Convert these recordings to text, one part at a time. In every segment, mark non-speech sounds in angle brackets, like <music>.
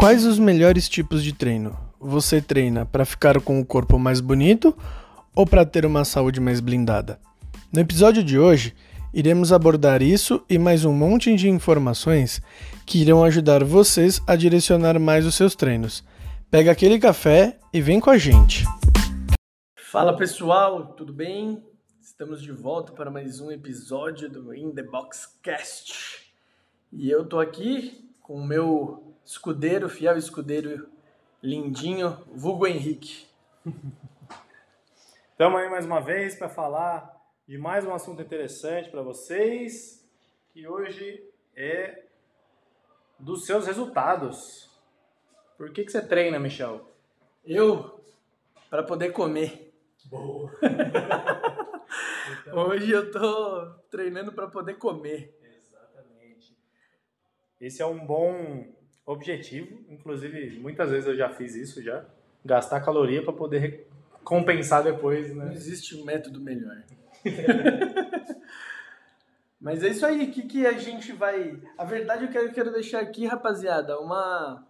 Quais os melhores tipos de treino? Você treina para ficar com o corpo mais bonito ou para ter uma saúde mais blindada? No episódio de hoje, iremos abordar isso e mais um monte de informações que irão ajudar vocês a direcionar mais os seus treinos. Pega aquele café e vem com a gente. Fala pessoal, tudo bem? Estamos de volta para mais um episódio do In the Box Cast. E eu tô aqui com o meu escudeiro, fiel escudeiro lindinho, vulgo Henrique. <laughs> Estamos aí mais uma vez para falar de mais um assunto interessante para vocês, que hoje é dos seus resultados. Por que, que você treina, Michel? Eu, para poder comer. Boa. <laughs> Hoje eu tô treinando para poder comer. Exatamente. Esse é um bom objetivo, inclusive muitas vezes eu já fiz isso já, gastar caloria para poder compensar depois, né? Não existe um método melhor. <laughs> Mas é isso aí, que, que a gente vai. A verdade eu quero, eu quero deixar aqui, rapaziada, uma,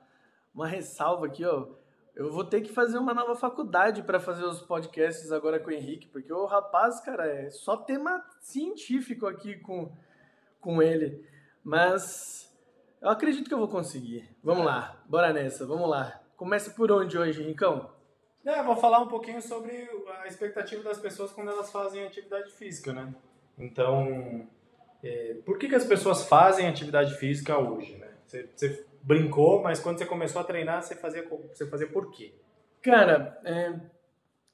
uma ressalva aqui, ó. Eu vou ter que fazer uma nova faculdade para fazer os podcasts agora com o Henrique, porque o rapaz, cara, é só tema científico aqui com, com ele. Mas eu acredito que eu vou conseguir. Vamos lá, bora nessa, vamos lá. Começa por onde hoje, Rincão? É, vou falar um pouquinho sobre a expectativa das pessoas quando elas fazem atividade física, né? Então, é, por que, que as pessoas fazem atividade física hoje, né? Você, você, brincou, mas quando você começou a treinar, você fazia, você fazia por quê? Cara, é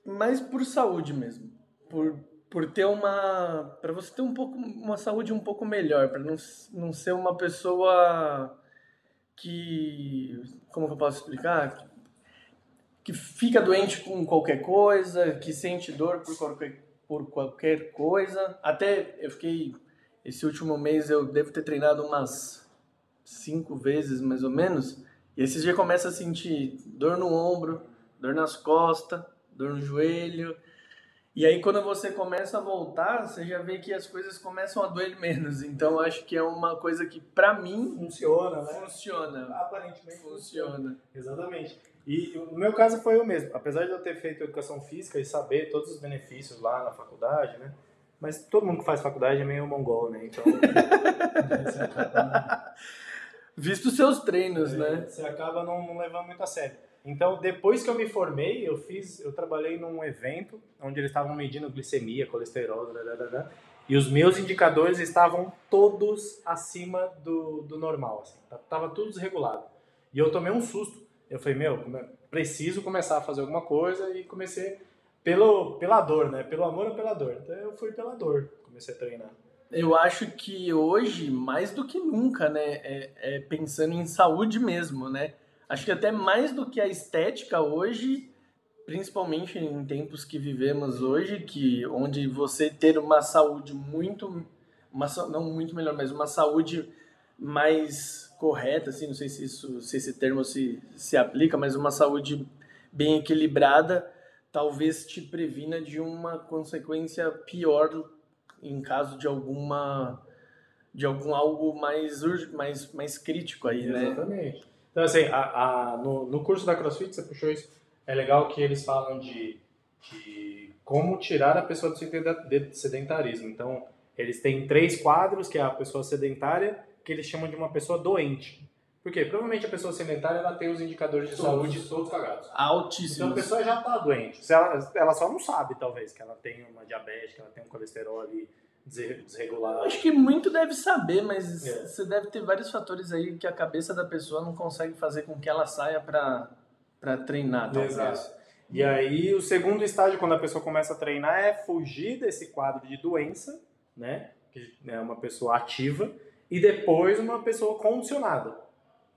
mais por saúde mesmo. Por, por ter uma... para você ter um pouco, uma saúde um pouco melhor, para não, não ser uma pessoa que... como eu posso explicar? que fica doente com qualquer coisa, que sente dor por qualquer, por qualquer coisa. Até eu fiquei, esse último mês eu devo ter treinado umas cinco vezes mais ou menos, e esses dias começa a sentir dor no ombro, dor nas costas, dor no joelho. E aí quando você começa a voltar, você já vê que as coisas começam a doer menos. Então acho que é uma coisa que para mim funciona, né? Funciona. Aparentemente funciona. funciona. Exatamente. E o meu caso foi o mesmo. Apesar de eu ter feito educação física e saber todos os benefícios lá na faculdade, né? Mas todo mundo que faz faculdade é meio mongol, né? Então. <laughs> Visto seus treinos, é, né? Você acaba não, não, levando muito a sério. Então, depois que eu me formei, eu fiz, eu trabalhei num evento onde eles estavam medindo glicemia, colesterol, e os meus indicadores estavam todos acima do, do normal, assim. Tava tudo desregulado. E eu tomei um susto eu falei, meu, preciso começar a fazer alguma coisa e comecei pelo, pela dor, né? Pelo amor ou pela dor. Então eu fui pela dor, comecei a treinar. Eu acho que hoje, mais do que nunca, né? É, é pensando em saúde mesmo, né? Acho que até mais do que a estética hoje, principalmente em tempos que vivemos hoje, que onde você ter uma saúde muito, uma, não muito melhor, mas uma saúde mais correta, assim, não sei se, isso, se esse termo se, se aplica, mas uma saúde bem equilibrada talvez te previna de uma consequência pior em caso de alguma de algum algo mais mais mais crítico aí, né? Exatamente. Então assim, a, a, no, no curso da CrossFit você puxou isso, é legal que eles falam de, de como tirar a pessoa do sedentarismo. Então eles têm três quadros, que é a pessoa sedentária, que eles chamam de uma pessoa doente. Por quê? Provavelmente a pessoa sedentária ela tem os indicadores de todos. saúde todos cagados. Altíssimos. Então a pessoa já está doente. Ela, ela só não sabe, talvez, que ela tem uma diabetes, que ela tem um colesterol ali desregulado. Acho que muito deve saber, mas é. você deve ter vários fatores aí que a cabeça da pessoa não consegue fazer com que ela saia para treinar, talvez. Exato. E aí o segundo estágio, quando a pessoa começa a treinar, é fugir desse quadro de doença, né? Que é uma pessoa ativa e depois uma pessoa condicionada.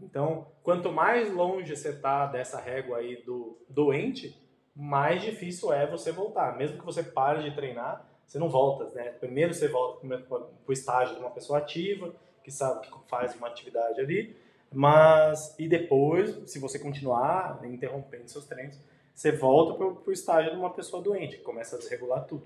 Então, quanto mais longe você está dessa régua aí do doente, mais difícil é você voltar. Mesmo que você pare de treinar, você não volta, né? Primeiro você volta para o estágio de uma pessoa ativa, que sabe que faz uma atividade ali, mas e depois, se você continuar interrompendo seus treinos, você volta para o estágio de uma pessoa doente, que começa a desregular tudo.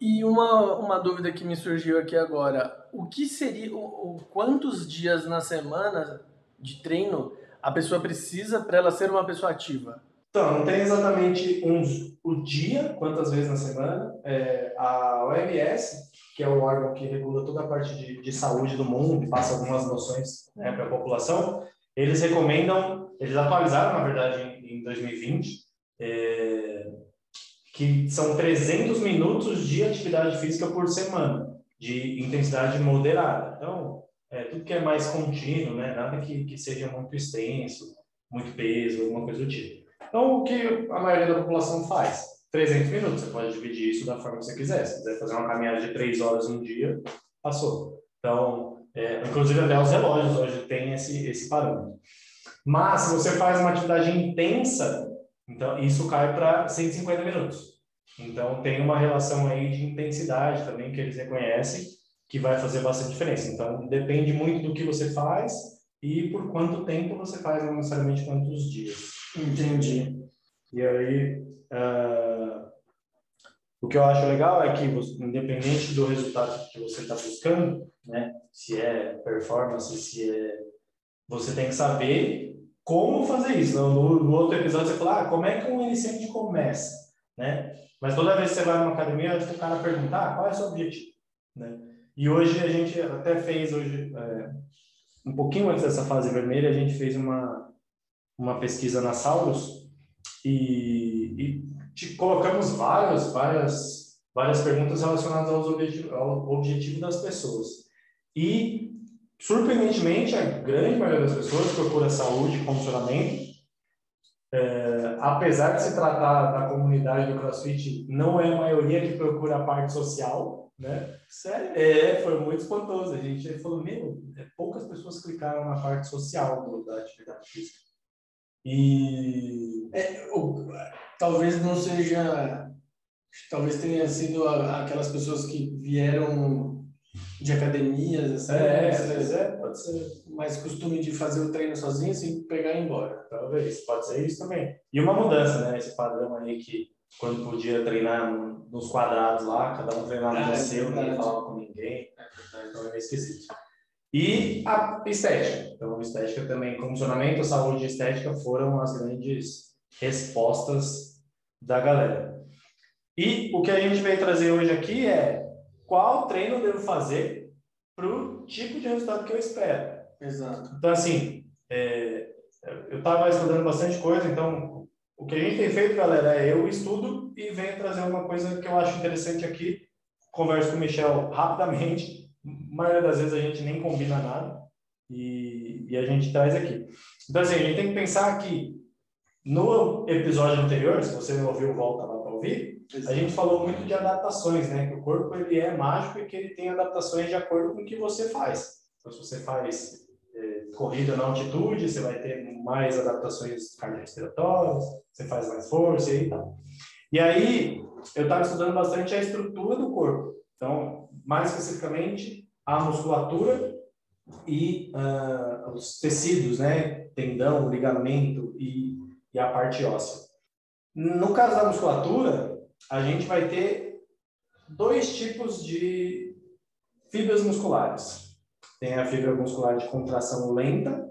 E uma, uma dúvida que me surgiu aqui agora, o que seria, o, o, quantos dias na semana de treino a pessoa precisa para ela ser uma pessoa ativa? Então, não tem exatamente um, o dia, quantas vezes na semana. É, a OMS, que é o órgão que regula toda a parte de, de saúde do mundo passa algumas noções né, para a população, eles recomendam, eles atualizaram, na verdade, em, em 2020, é, que são 300 minutos de atividade física por semana, de intensidade moderada. Então, é, tudo que é mais contínuo, né, nada que, que seja muito extenso, muito peso, alguma coisa do tipo. Então, o que a maioria da população faz? 300 minutos, você pode dividir isso da forma que você quiser. Se quiser fazer uma caminhada de 3 horas um dia, passou. Então, é, inclusive até os relógios hoje têm esse, esse parâmetro. Mas, se você faz uma atividade intensa, então isso cai para 150 minutos. Então, tem uma relação aí de intensidade também que eles reconhecem que vai fazer bastante diferença. Então, depende muito do que você faz e por quanto tempo você faz, não necessariamente quantos dias. Entendi. E aí, uh, o que eu acho legal é que, você, independente do resultado que você está buscando, né, se é performance, se é. Você tem que saber como fazer isso. No, no outro episódio você fala, ah, como é que um iniciante começa, né? Mas toda vez que você vai numa academia, o cara pergunta, ah, qual é o seu objetivo, né? E hoje a gente até fez hoje é, um pouquinho antes dessa fase vermelha, a gente fez uma uma pesquisa na Saurus e, e colocamos várias, várias, várias perguntas relacionadas aos objetivo, ao objetivo das pessoas. E, surpreendentemente, a grande maioria das pessoas procura saúde e condicionamento. É, apesar de se tratar da comunidade do CrossFit, não é a maioria que procura a parte social, né? Sério? É, foi muito espantoso. A gente falou, meu, é, poucas pessoas clicaram na parte social do, da atividade física. E é, ou, talvez não seja. Talvez tenha sido aquelas pessoas que vieram de academias, assim, é, né? é, pode ser. Mais costume de fazer o treino sozinho, assim, pegar e ir embora. Talvez, pode ser isso também. E uma mudança, né? Esse padrão aí que quando podia treinar nos quadrados lá, cada um treinava no é, seu, ninguém falava com ninguém. É então é esquisito. E a estética. Então, estética também, funcionamento, saúde e estética foram as grandes respostas da galera. E o que a gente veio trazer hoje aqui é qual treino eu devo fazer para o tipo de resultado que eu espero. Exato. Então, assim, é, eu estava estudando bastante coisa, então o que a gente tem feito, galera, é eu estudo e venho trazer uma coisa que eu acho interessante aqui. Converso com o Michel rapidamente maioria das vezes a gente nem combina nada e, e a gente traz aqui. Então, assim, a gente tem que pensar que no episódio anterior, se você não ouviu, volta lá para ouvir, a gente falou muito de adaptações, né? Que o corpo ele é mágico e que ele tem adaptações de acordo com o que você faz. Então, se você faz corrida na altitude, você vai ter mais adaptações cardiorrespiratórias, você faz mais força e tal. E aí, eu estava estudando bastante a estrutura do corpo. Então, mais especificamente, a musculatura e uh, os tecidos, né? Tendão, ligamento e, e a parte óssea. No caso da musculatura, a gente vai ter dois tipos de fibras musculares. Tem a fibra muscular de contração lenta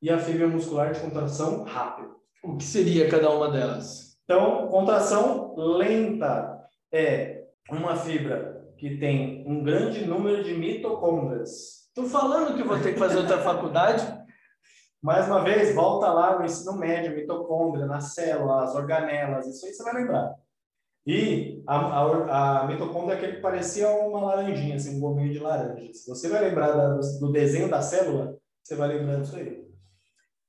e a fibra muscular de contração rápida. O que seria cada uma delas? Então, contração lenta é uma fibra que tem um grande número de mitocôndrias. Tô falando que vou ter que fazer outra faculdade. Mais uma vez, volta lá no ensino médio, mitocôndria, nas células, organelas, isso aí você vai lembrar. E a, a, a mitocôndria é aquele que parecia uma laranjinha, assim, um gominho de laranja. Se você vai lembrar da, do desenho da célula, você vai lembrar disso aí.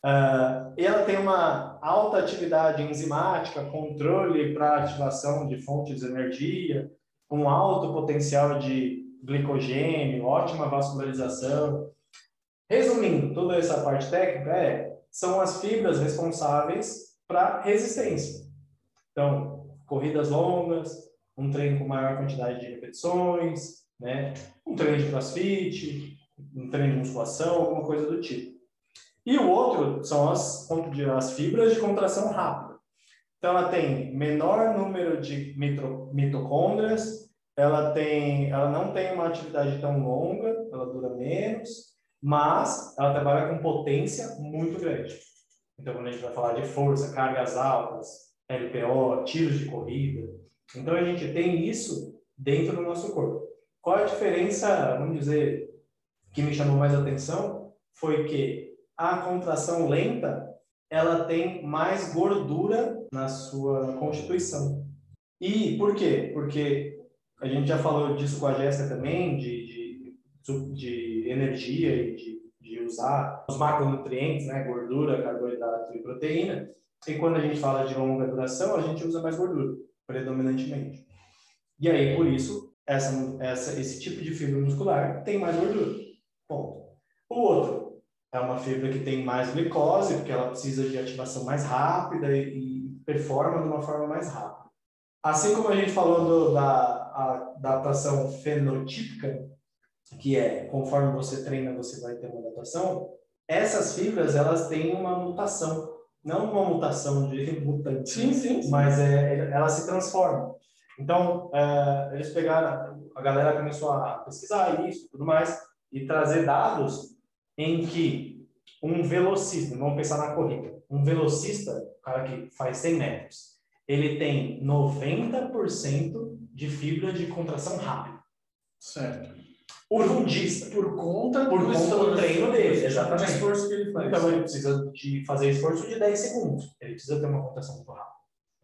Uh, ela tem uma alta atividade enzimática, controle para ativação de fontes de energia, um alto potencial de glicogênio, ótima vascularização. Resumindo, toda essa parte técnica é, são as fibras responsáveis para resistência. Então, corridas longas, um treino com maior quantidade de repetições, né? um treino de crossfit, um treino de musculação, alguma coisa do tipo. E o outro são as, as fibras de contração rápida. Então, ela tem menor número de mitocôndrias, ela tem, ela não tem uma atividade tão longa, ela dura menos, mas ela trabalha com potência muito grande. Então, quando a gente vai falar de força, cargas altas, LPO, tiros de corrida. Então, a gente tem isso dentro do nosso corpo. Qual a diferença, vamos dizer, que me chamou mais atenção? Foi que a contração lenta, ela tem mais gordura na sua constituição. E por quê? Porque a gente já falou disso com a Jéssica também, de, de, de energia e de, de usar os macronutrientes, né? gordura, carboidrato e proteína. E quando a gente fala de longa duração, a gente usa mais gordura, predominantemente. E aí, por isso, essa, essa, esse tipo de fibra muscular tem mais gordura. Ponto. O outro é uma fibra que tem mais glicose, porque ela precisa de ativação mais rápida e, e performa de uma forma mais rápida. Assim como a gente falou do, da adaptação fenotípica, que é conforme você treina você vai ter uma adaptação, essas fibras elas têm uma mutação, não uma mutação de <laughs> mutante, sim, sim, sim. mas é, elas se transformam. Então, é, eles pegaram, a galera começou a pesquisar isso e tudo mais, e trazer dados em que um velocista, vamos pensar na corrida, um velocista, o cara que faz 100 metros, ele tem 90% de fibra de contração rápida. Certo. O fundista. Por conta, por do, conta do treino dele, exatamente. Esforço que ele faz. Então ele precisa de fazer esforço de 10 segundos. Ele precisa ter uma contração muito rápida.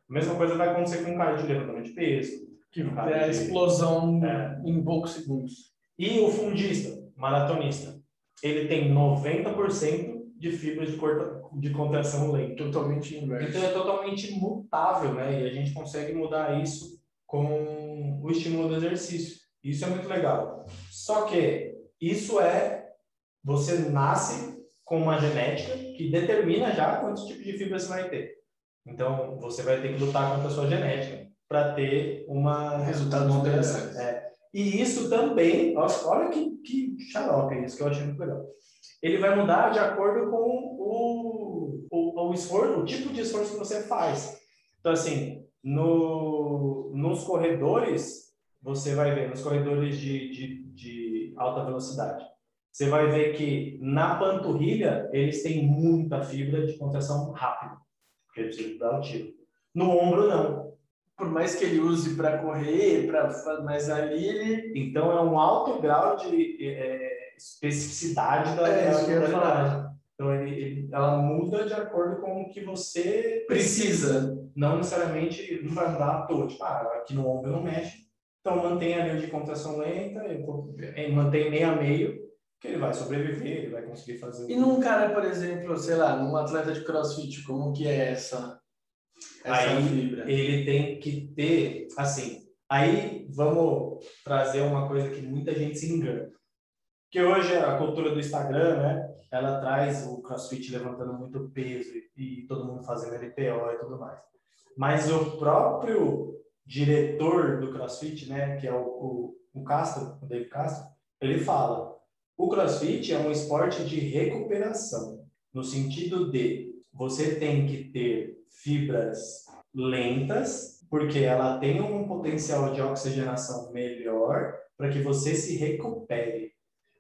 A mesma coisa vai acontecer com um cara de levantamento de peso. Que é a explosão é. em poucos segundos. E o fundista, maratonista, ele tem 90% de fibras de, corta, de contração lenta. Totalmente inverso. Então é totalmente mutável, né? E a gente consegue mudar isso com o estímulo do exercício. Isso é muito legal. Só que isso é você nasce com uma genética que determina já quantos tipos de fibra você vai ter. Então você vai ter que lutar contra a sua genética para ter uma resultado interessante. É. E isso também, olha que, que xaroca isso que eu achei muito legal. Ele vai mudar de acordo com o, o, o esforço, o tipo de esforço que você faz. Então, assim, no, nos corredores, você vai ver, nos corredores de, de, de alta velocidade, você vai ver que na panturrilha eles têm muita fibra de contração rápida, porque eles precisam dar o tiro. No ombro, não por mais que ele use para correr, para mas ali ele então é um alto grau de é, especificidade da, é, da Então ele, ele, ela muda de acordo com o que você precisa. Não necessariamente não vai mudar à toa. Tipo, ah, aqui no ombro não mexe. Então mantém a linha de contração lenta, mantém meio a meio, que ele vai sobreviver, ele vai conseguir fazer. E num cara, por exemplo, sei lá, num atleta de CrossFit, como que é essa essa aí fibra. ele tem que ter, assim, aí vamos trazer uma coisa que muita gente se engana. Que hoje a cultura do Instagram, né, ela traz o CrossFit levantando muito peso e, e todo mundo fazendo LPO e tudo mais. Mas o próprio diretor do CrossFit, né, que é o, o, o Castro, o Dave Castro, ele fala: o CrossFit é um esporte de recuperação, no sentido de você tem que ter fibras lentas, porque ela tem um potencial de oxigenação melhor para que você se recupere.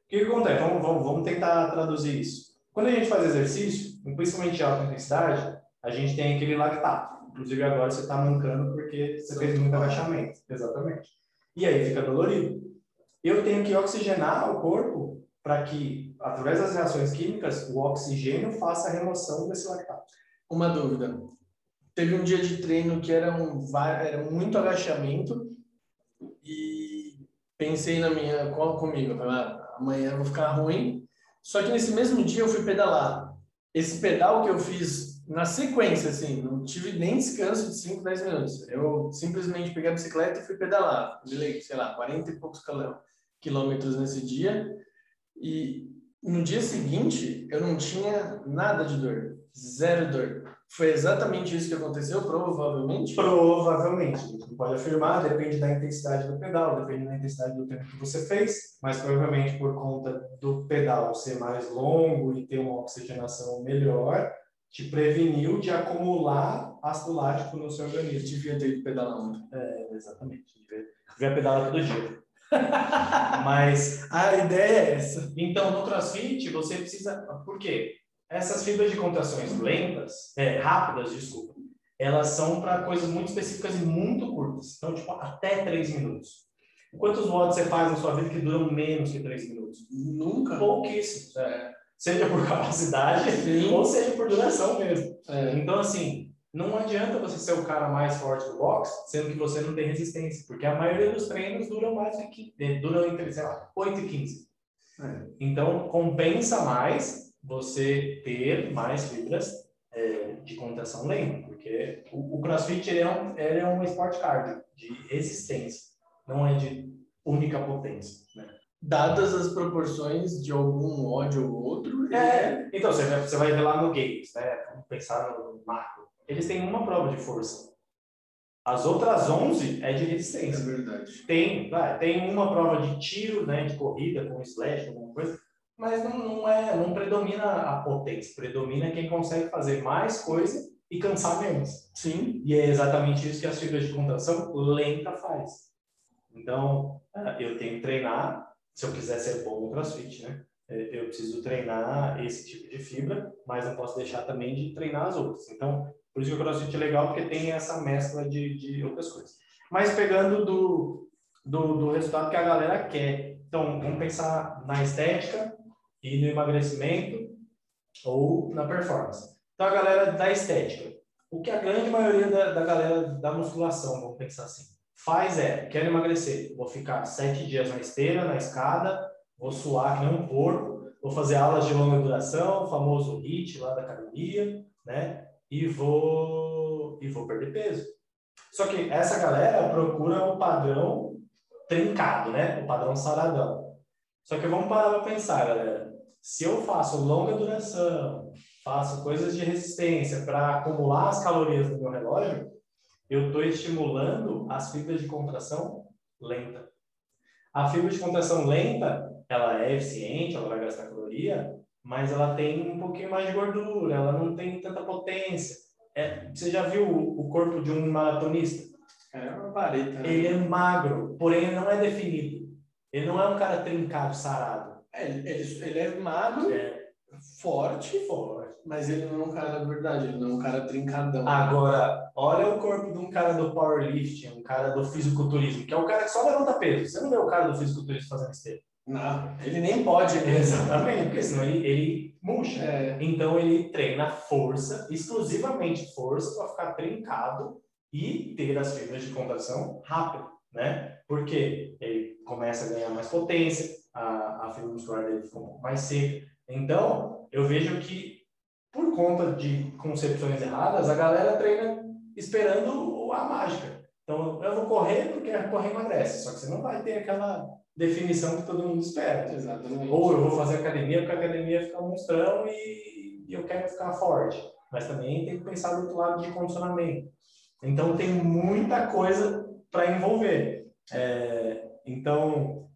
O que, que acontece? Vamos, vamos, vamos tentar traduzir isso. Quando a gente faz exercício, principalmente de alta intensidade, a gente tem aquele lactato. Inclusive agora você está mancando porque você fez muito agachamento. Exatamente. E aí fica dolorido. Eu tenho que oxigenar o corpo para que, através das reações químicas, o oxigênio faça a remoção desse lactato. Uma dúvida. Teve um dia de treino que era, um, era muito agachamento e pensei na minha comigo, falei, ah, amanhã eu vou ficar ruim. Só que nesse mesmo dia eu fui pedalar. Esse pedal que eu fiz na sequência, assim, não tive nem descanso de 5, 10 minutos. Eu simplesmente peguei a bicicleta e fui pedalar. Delei, sei lá, 40 e poucos quilômetros nesse dia. E no dia seguinte eu não tinha nada de dor, zero dor. Foi exatamente isso que aconteceu, provavelmente? Provavelmente. Não pode afirmar, depende da intensidade do pedal, depende da intensidade do tempo que você fez, mas provavelmente por conta do pedal ser mais longo e ter uma oxigenação melhor, te preveniu de acumular ácido lático no seu organismo. Devia ter ido pedalar muito. É, exatamente. Devia, devia pedalar todo dia. <laughs> mas a ideia é essa. Então, no CrossFit, você precisa... Por quê? essas fibras de contrações lentas, é, rápidas, desculpa, elas são para coisas muito específicas e muito curtas. Então, tipo, até 3 minutos. Quantos watts você faz na sua vida que duram menos que 3 minutos? Nunca. Pouquíssimos. É. Seja por <laughs> capacidade Sim. ou seja por duração mesmo. É. Então, assim, não adianta você ser o cara mais forte do box, sendo que você não tem resistência, porque a maioria dos treinos duram mais de 15, eh, duram entre, sei lá, 8 e 15. É. Então, compensa mais você ter mais fibras eh, de contração lenta, porque o, o crossfit ele é, um, ele é um esporte cardio, de resistência, não é de única potência. Né? Dadas as proporções de algum ódio ou outro. É, então você vai, você vai ver lá no Games, né? Vamos pensar no macro. Eles têm uma prova de força. As outras 11 é de É resistência. verdade. Tem, vai, tem uma prova de tiro, né, de corrida com slash, alguma coisa, mas não, não é, não predomina a potência, predomina quem consegue fazer mais coisa e cansar menos. Sim. E é exatamente isso que as fibras de contração lenta faz. Então, ah, eu tenho que treinar, se eu quiser ser bom no CrossFit, né? eh, Eu preciso treinar esse tipo de fibra, mas não posso deixar também de treinar as outras. Então, por isso que o CrossFit é legal, porque tem essa mescla de, de outras coisas. Mas pegando do, do, do resultado que a galera quer. Então, vamos pensar na estética e no emagrecimento ou na performance. Então, a galera da estética. O que a grande maioria da, da galera da musculação, vamos pensar assim, faz é, quero emagrecer, vou ficar sete dias na esteira, na escada, vou suar que nem um porco, vou fazer aulas de longa duração, o famoso HIIT lá da academia, né? E vou, e vou perder peso. Só que essa galera procura o padrão trincado, né? O padrão saradão. Só que vamos parar para pensar, galera. Se eu faço longa duração, faço coisas de resistência para acumular as calorias no meu relógio, eu estou estimulando as fibras de contração lenta. A fibra de contração lenta, ela é eficiente, ela vai gastar caloria, mas ela tem um pouquinho mais de gordura, ela não tem tanta potência. É, você já viu o, corpo de um maratonista? É uma vareta. né? Ele é magro, porém ele não é definido. Ele não é um cara trincado, sarado. É, ele, ele, ele é magro, É forte, forte. mas ele não é um cara da verdade, ele não é um cara trincadão. Agora, olha o corpo de um cara do powerlifting, um cara do fisiculturismo, que é o cara que só levanta peso. Você não vê o cara do fisiculturismo fazendo esteira. Não, ele nem pode. né? Exatamente, porque senão ele, ele murcha. É, Então ele treina força, exclusivamente força, para ficar trincado e ter as fibras de contração rápido, né? Porque ele começa a ganhar mais potência, a, a fibra muscular dele fica um pouco mais seca. Então, eu vejo que, por conta de concepções erradas, a galera treina esperando a mágica. Então, eu vou correr porque correr emagrece, só que você não vai ter aquela definição que todo mundo espera. exatamente. Ou eu vou fazer academia porque a academia fica monstrão e, e eu quero ficar forte. Mas também tem que pensar do outro lado de condicionamento. Então tem muita coisa para envolver. É, então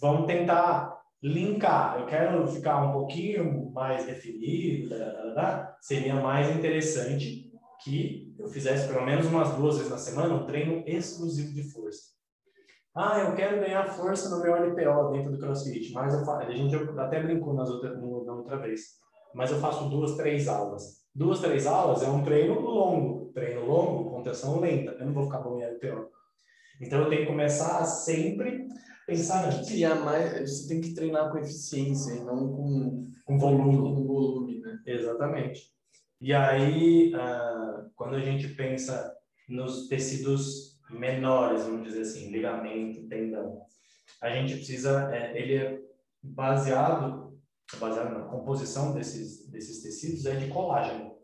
vamos tentar linkar. Eu quero ficar um pouquinho mais definido, seria mais interessante que eu fizesse pelo menos umas duas vezes na semana um treino exclusivo de força. Ah, eu quero ganhar força no meu LPO dentro do CrossFit, mas eu a gente até brincou nas outras, na outra vez, mas eu faço duas, três aulas. Duas, três aulas é um treino longo, treino longo, contração lenta. Eu não vou ficar bom em LPO. Então eu tenho que começar sempre pensar antes, criar mais, você tem que treinar com eficiência e não com, com volume. com volume, né? Exatamente. E aí, ah, quando a gente pensa nos tecidos menores, vamos dizer assim, ligamento, tendão, a gente precisa, é, ele é baseado, baseado na composição desses, desses tecidos, é de colágeno.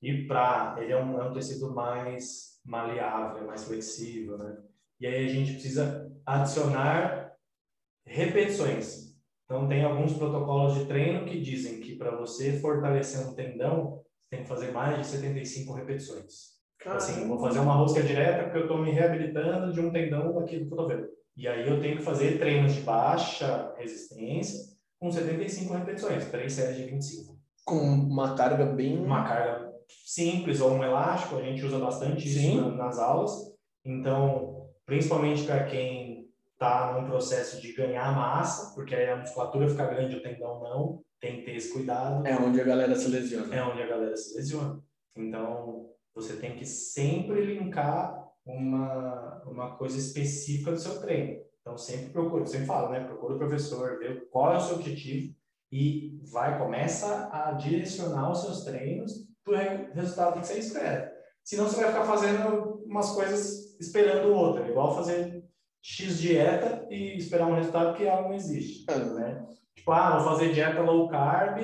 E para, ele é um, é um tecido mais maleável, mais flexível, né? E aí a gente precisa adicionar repetições. Então, tem alguns protocolos de treino que dizem que para você fortalecer um tendão, você tem que fazer mais de 75 repetições. Tipo Assim, vou fazer uma rosca direta porque eu estou me reabilitando de um tendão aqui do cotovelo. E aí eu tenho que fazer treinos de baixa resistência com 75 repetições, três séries de 25. Com uma carga bem. Uma carga simples ou um elástico, a gente usa bastante isso na- nas aulas. Então, principalmente para quem está num processo de ganhar massa, porque aí a musculatura fica grande, o tendão não, tem que ter esse cuidado. É onde a galera se lesiona. É onde a galera se lesiona. Então, você tem que sempre linkar uma, uma coisa específica do seu treino. Então, sempre procura, sempre fala, né? Procura o professor, vê qual é o seu objetivo e vai, começa a direcionar os seus treinos para o resultado que você espera. Senão, você vai ficar fazendo umas coisas esperando outra, igual fazer X dieta e esperar um resultado que ela não existe. Né? Tipo, ah, vou fazer dieta low carb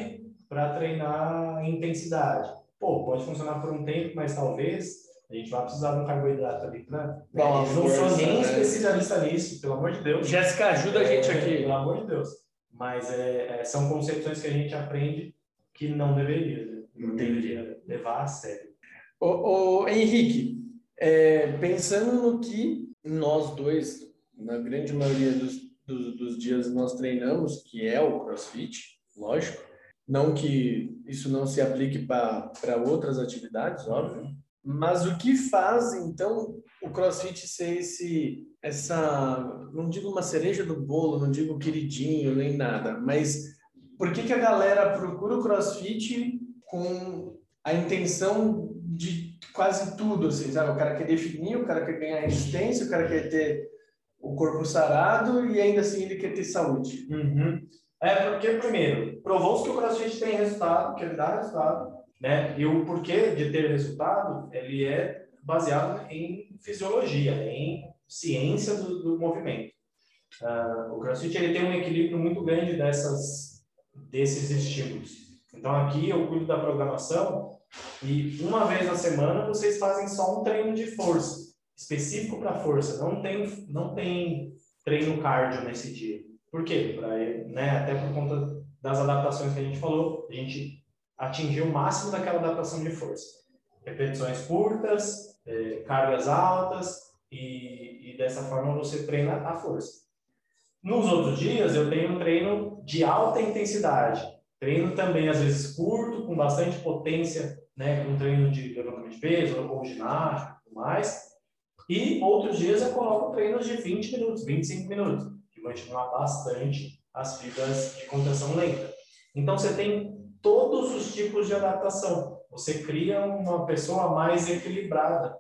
para treinar intensidade. Pô, pode funcionar por um tempo, mas talvez a gente vai precisar de um carboidrato ali para. Né? Não sou nem né? especialista nisso, pelo amor de Deus. Jéssica, ajuda a gente é, aqui. Pelo amor de Deus. Mas é, é, são concepções que a gente aprende que não deveria, né? não deveria levar a sério. Ô, ô Henrique, é, pensando no que nós dois, na grande maioria dos, dos, dos dias nós treinamos, que é o CrossFit, lógico, não que isso não se aplique para outras atividades, óbvio, mas o que faz, então, o CrossFit ser esse, essa, não digo uma cereja do bolo, não digo queridinho, nem nada, mas por que, que a galera procura o CrossFit com a intenção de quase tudo, assim, sabe? O cara quer definir, o cara quer ganhar resistência, o cara quer ter o corpo sarado e ainda assim ele quer ter saúde. Uhum. É, porque, primeiro, provou-se que o CrossFit tem resultado, que ele dá resultado, né? E o porquê de ter resultado, ele é baseado em fisiologia, em ciência do, do movimento. Uh, o CrossFit ele tem um equilíbrio muito grande dessas, desses estímulos. Então, aqui eu cuido da programação e uma vez na semana vocês fazem só um treino de força, específico para força. Não tem, não tem treino cardio nesse dia. Por quê? Pra, né, até por conta das adaptações que a gente falou, a gente atingir o máximo daquela adaptação de força. Repetições curtas, é, cargas altas e, e, dessa forma você treina a força. Nos outros dias eu tenho um treino de alta intensidade, treino também às vezes curto, com bastante potência, né, com treino de levantamento de peso ou ginástica e tudo mais. E outros dias eu coloco treinos de 20 minutos, 25 minutos, que vão estimular bastante as fibras de contração lenta. Então você tem todos os tipos de adaptação. Você cria uma pessoa mais equilibrada.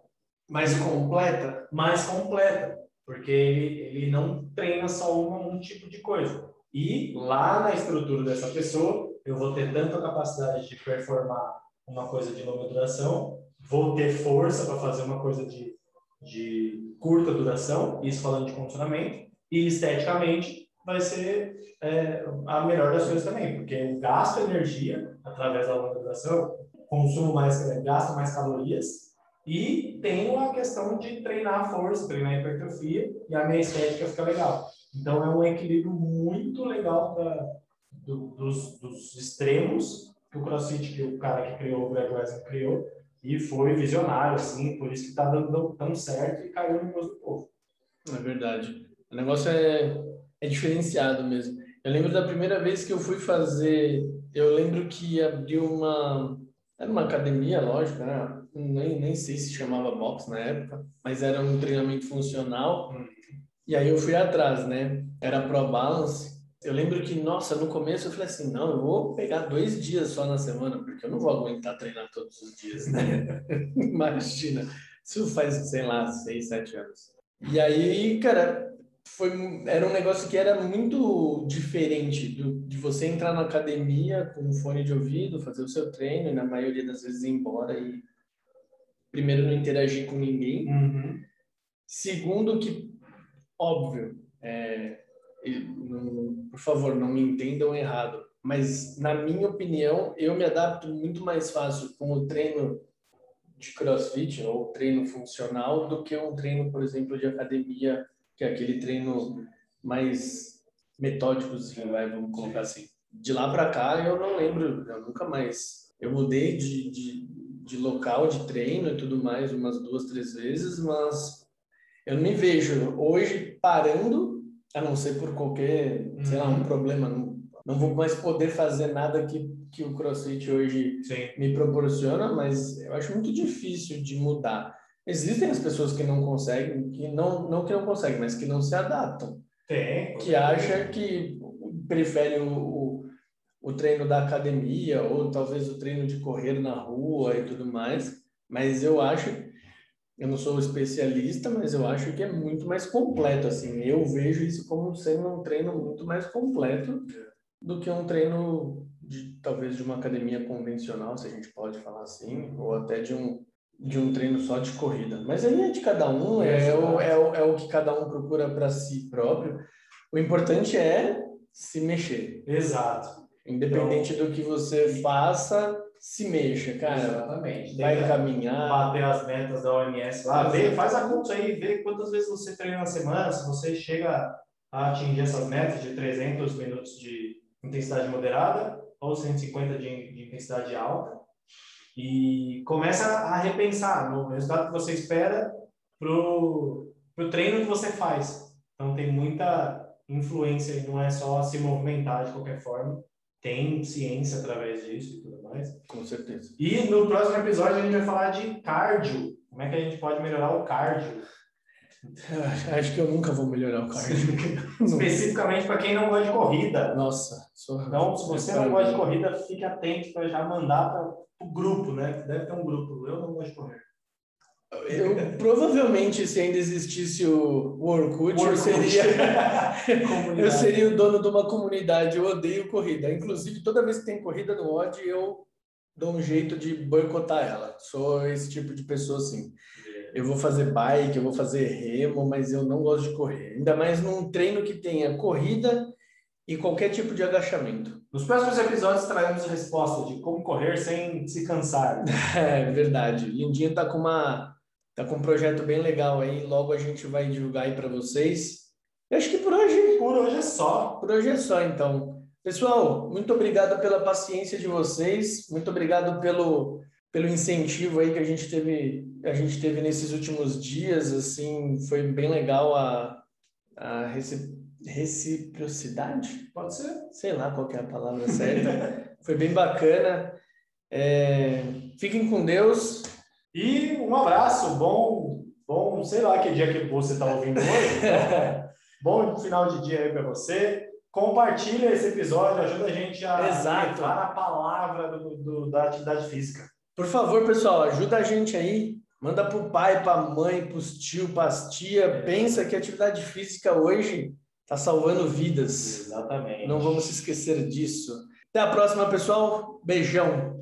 Mais completa? Mais completa. Porque ele, ele não treina só uma, um tipo de coisa. E lá na estrutura dessa pessoa, eu vou ter tanto a capacidade de performar uma coisa de longa duração, vou ter força para fazer uma coisa de, de curta duração, isso falando de condicionamento, e esteticamente vai ser é, a melhor das coisas também, porque eu gasto energia através da longa duração, consumo mais, é, gasto mais calorias e tenho a questão de treinar a força, treinar a hipertrofia e a minha estética fica legal. Então é um equilíbrio muito legal da, do, dos, dos extremos que o CrossFit, que o cara que criou, o Greg Wesley criou, e foi visionário, assim, por isso que está dando tão certo e caiu no gosto do povo. É verdade. O negócio é é diferenciado mesmo. Eu lembro da primeira vez que eu fui fazer, eu lembro que abriu uma, era uma academia, lógico, né? Nem, nem sei se chamava box na época, mas era um treinamento funcional. E aí eu fui atrás, né? Era Pro Balance. Eu lembro que, nossa, no começo eu falei assim, não, eu vou pegar dois dias só na semana, porque eu não vou aguentar treinar todos os dias, né? <laughs> Imagina, isso faz, sei lá, seis, sete anos. E aí, cara, foi, era um negócio que era muito diferente do, de você entrar na academia com um fone de ouvido, fazer o seu treino e na maioria das vezes ir embora e primeiro não interagir com ninguém. Uhum. Segundo que, óbvio, é, não, por favor, não me entendam errado, mas na minha opinião, eu me adapto muito mais fácil com o treino de crossfit ou treino funcional do que um treino, por exemplo, de academia que é aquele treino mais metódicozinho, vai, vamos colocar assim. De lá para cá, eu não lembro, eu nunca mais. Eu mudei de, de, de local de treino e tudo mais umas duas, três vezes, mas eu não me vejo hoje parando, a não ser por qualquer, uhum. sei lá, um uhum. problema. Não, não vou mais poder fazer nada que, que o CrossFit hoje Sim. me proporciona, mas eu acho muito difícil de mudar. Existem as pessoas que não conseguem, que não, não que não conseguem, mas que não se adaptam. Tem. Que acha que prefere o, o, o treino da academia ou talvez o treino de correr na rua e tudo mais, mas eu acho, eu não sou especialista, mas eu acho que é muito mais completo assim. Eu vejo isso como sendo um treino muito mais completo do que um treino de talvez de uma academia convencional, se a gente pode falar assim, ou até de um de um treino só de corrida. Mas aí é de cada um, é, é, o, é, o, é o que cada um procura para si próprio. O importante é se mexer. Exato. Independente então, do que você faça, se mexa, cara. Exatamente. Vai Tenta caminhar. Bater as metas da OMS lá. Vê, faz a conta aí, vê quantas vezes você treina na semana, se você chega a atingir essas metas de 300 minutos de intensidade moderada ou 150 de, de intensidade alta e começa a repensar no resultado que você espera pro, pro treino que você faz. Então tem muita influência não é só se movimentar de qualquer forma. Tem ciência através disso e tudo mais. Com certeza. E no próximo episódio a gente vai falar de cardio. Como é que a gente pode melhorar o cardio? Acho que eu nunca vou melhorar o cardio. <laughs> Especificamente para quem não gosta de corrida. Nossa. Sou... Então, se você não gosta de corrida, fique atento para já mandar para o grupo, né? Deve ter um grupo. Eu não gosto de correr. Eu, provavelmente, se ainda existisse o, o Orkut, Orkut. <laughs> <laughs> Eu, seria, eu seria o dono de uma comunidade. Eu odeio corrida. Inclusive, toda vez que tem corrida no Odd, eu dou um jeito de boicotar ela. Sou esse tipo de pessoa assim. Eu vou fazer bike, eu vou fazer remo, mas eu não gosto de correr. Ainda mais num treino que tenha corrida e qualquer tipo de agachamento. Nos próximos episódios traremos a resposta de como correr sem se cansar. <laughs> É verdade. Lindinho tá com uma tá com um projeto bem legal aí, logo a gente vai divulgar aí para vocês. Eu acho que por hoje, por hoje é só. Por hoje é só então. Pessoal, muito obrigado pela paciência de vocês, muito obrigado pelo pelo incentivo aí que a gente teve a gente teve nesses últimos dias, assim, foi bem legal a a receber reciprocidade? Pode ser. Sei lá qual é a palavra certa. <laughs> Foi bem bacana. É... Fiquem com Deus. E um abraço, bom, bom, sei lá que dia que você está ouvindo hoje. <laughs> Então, bom final de dia aí para você. Compartilha esse episódio, ajuda a gente a Exato. entrar na palavra do, do, da atividade física. Por favor, pessoal, ajuda a gente aí. Manda para o pai, para a mãe, para os tios, para as tias. Pensa que atividade física hoje Está salvando vidas. Exatamente. Não vamos se esquecer disso. Até a próxima, pessoal. Beijão.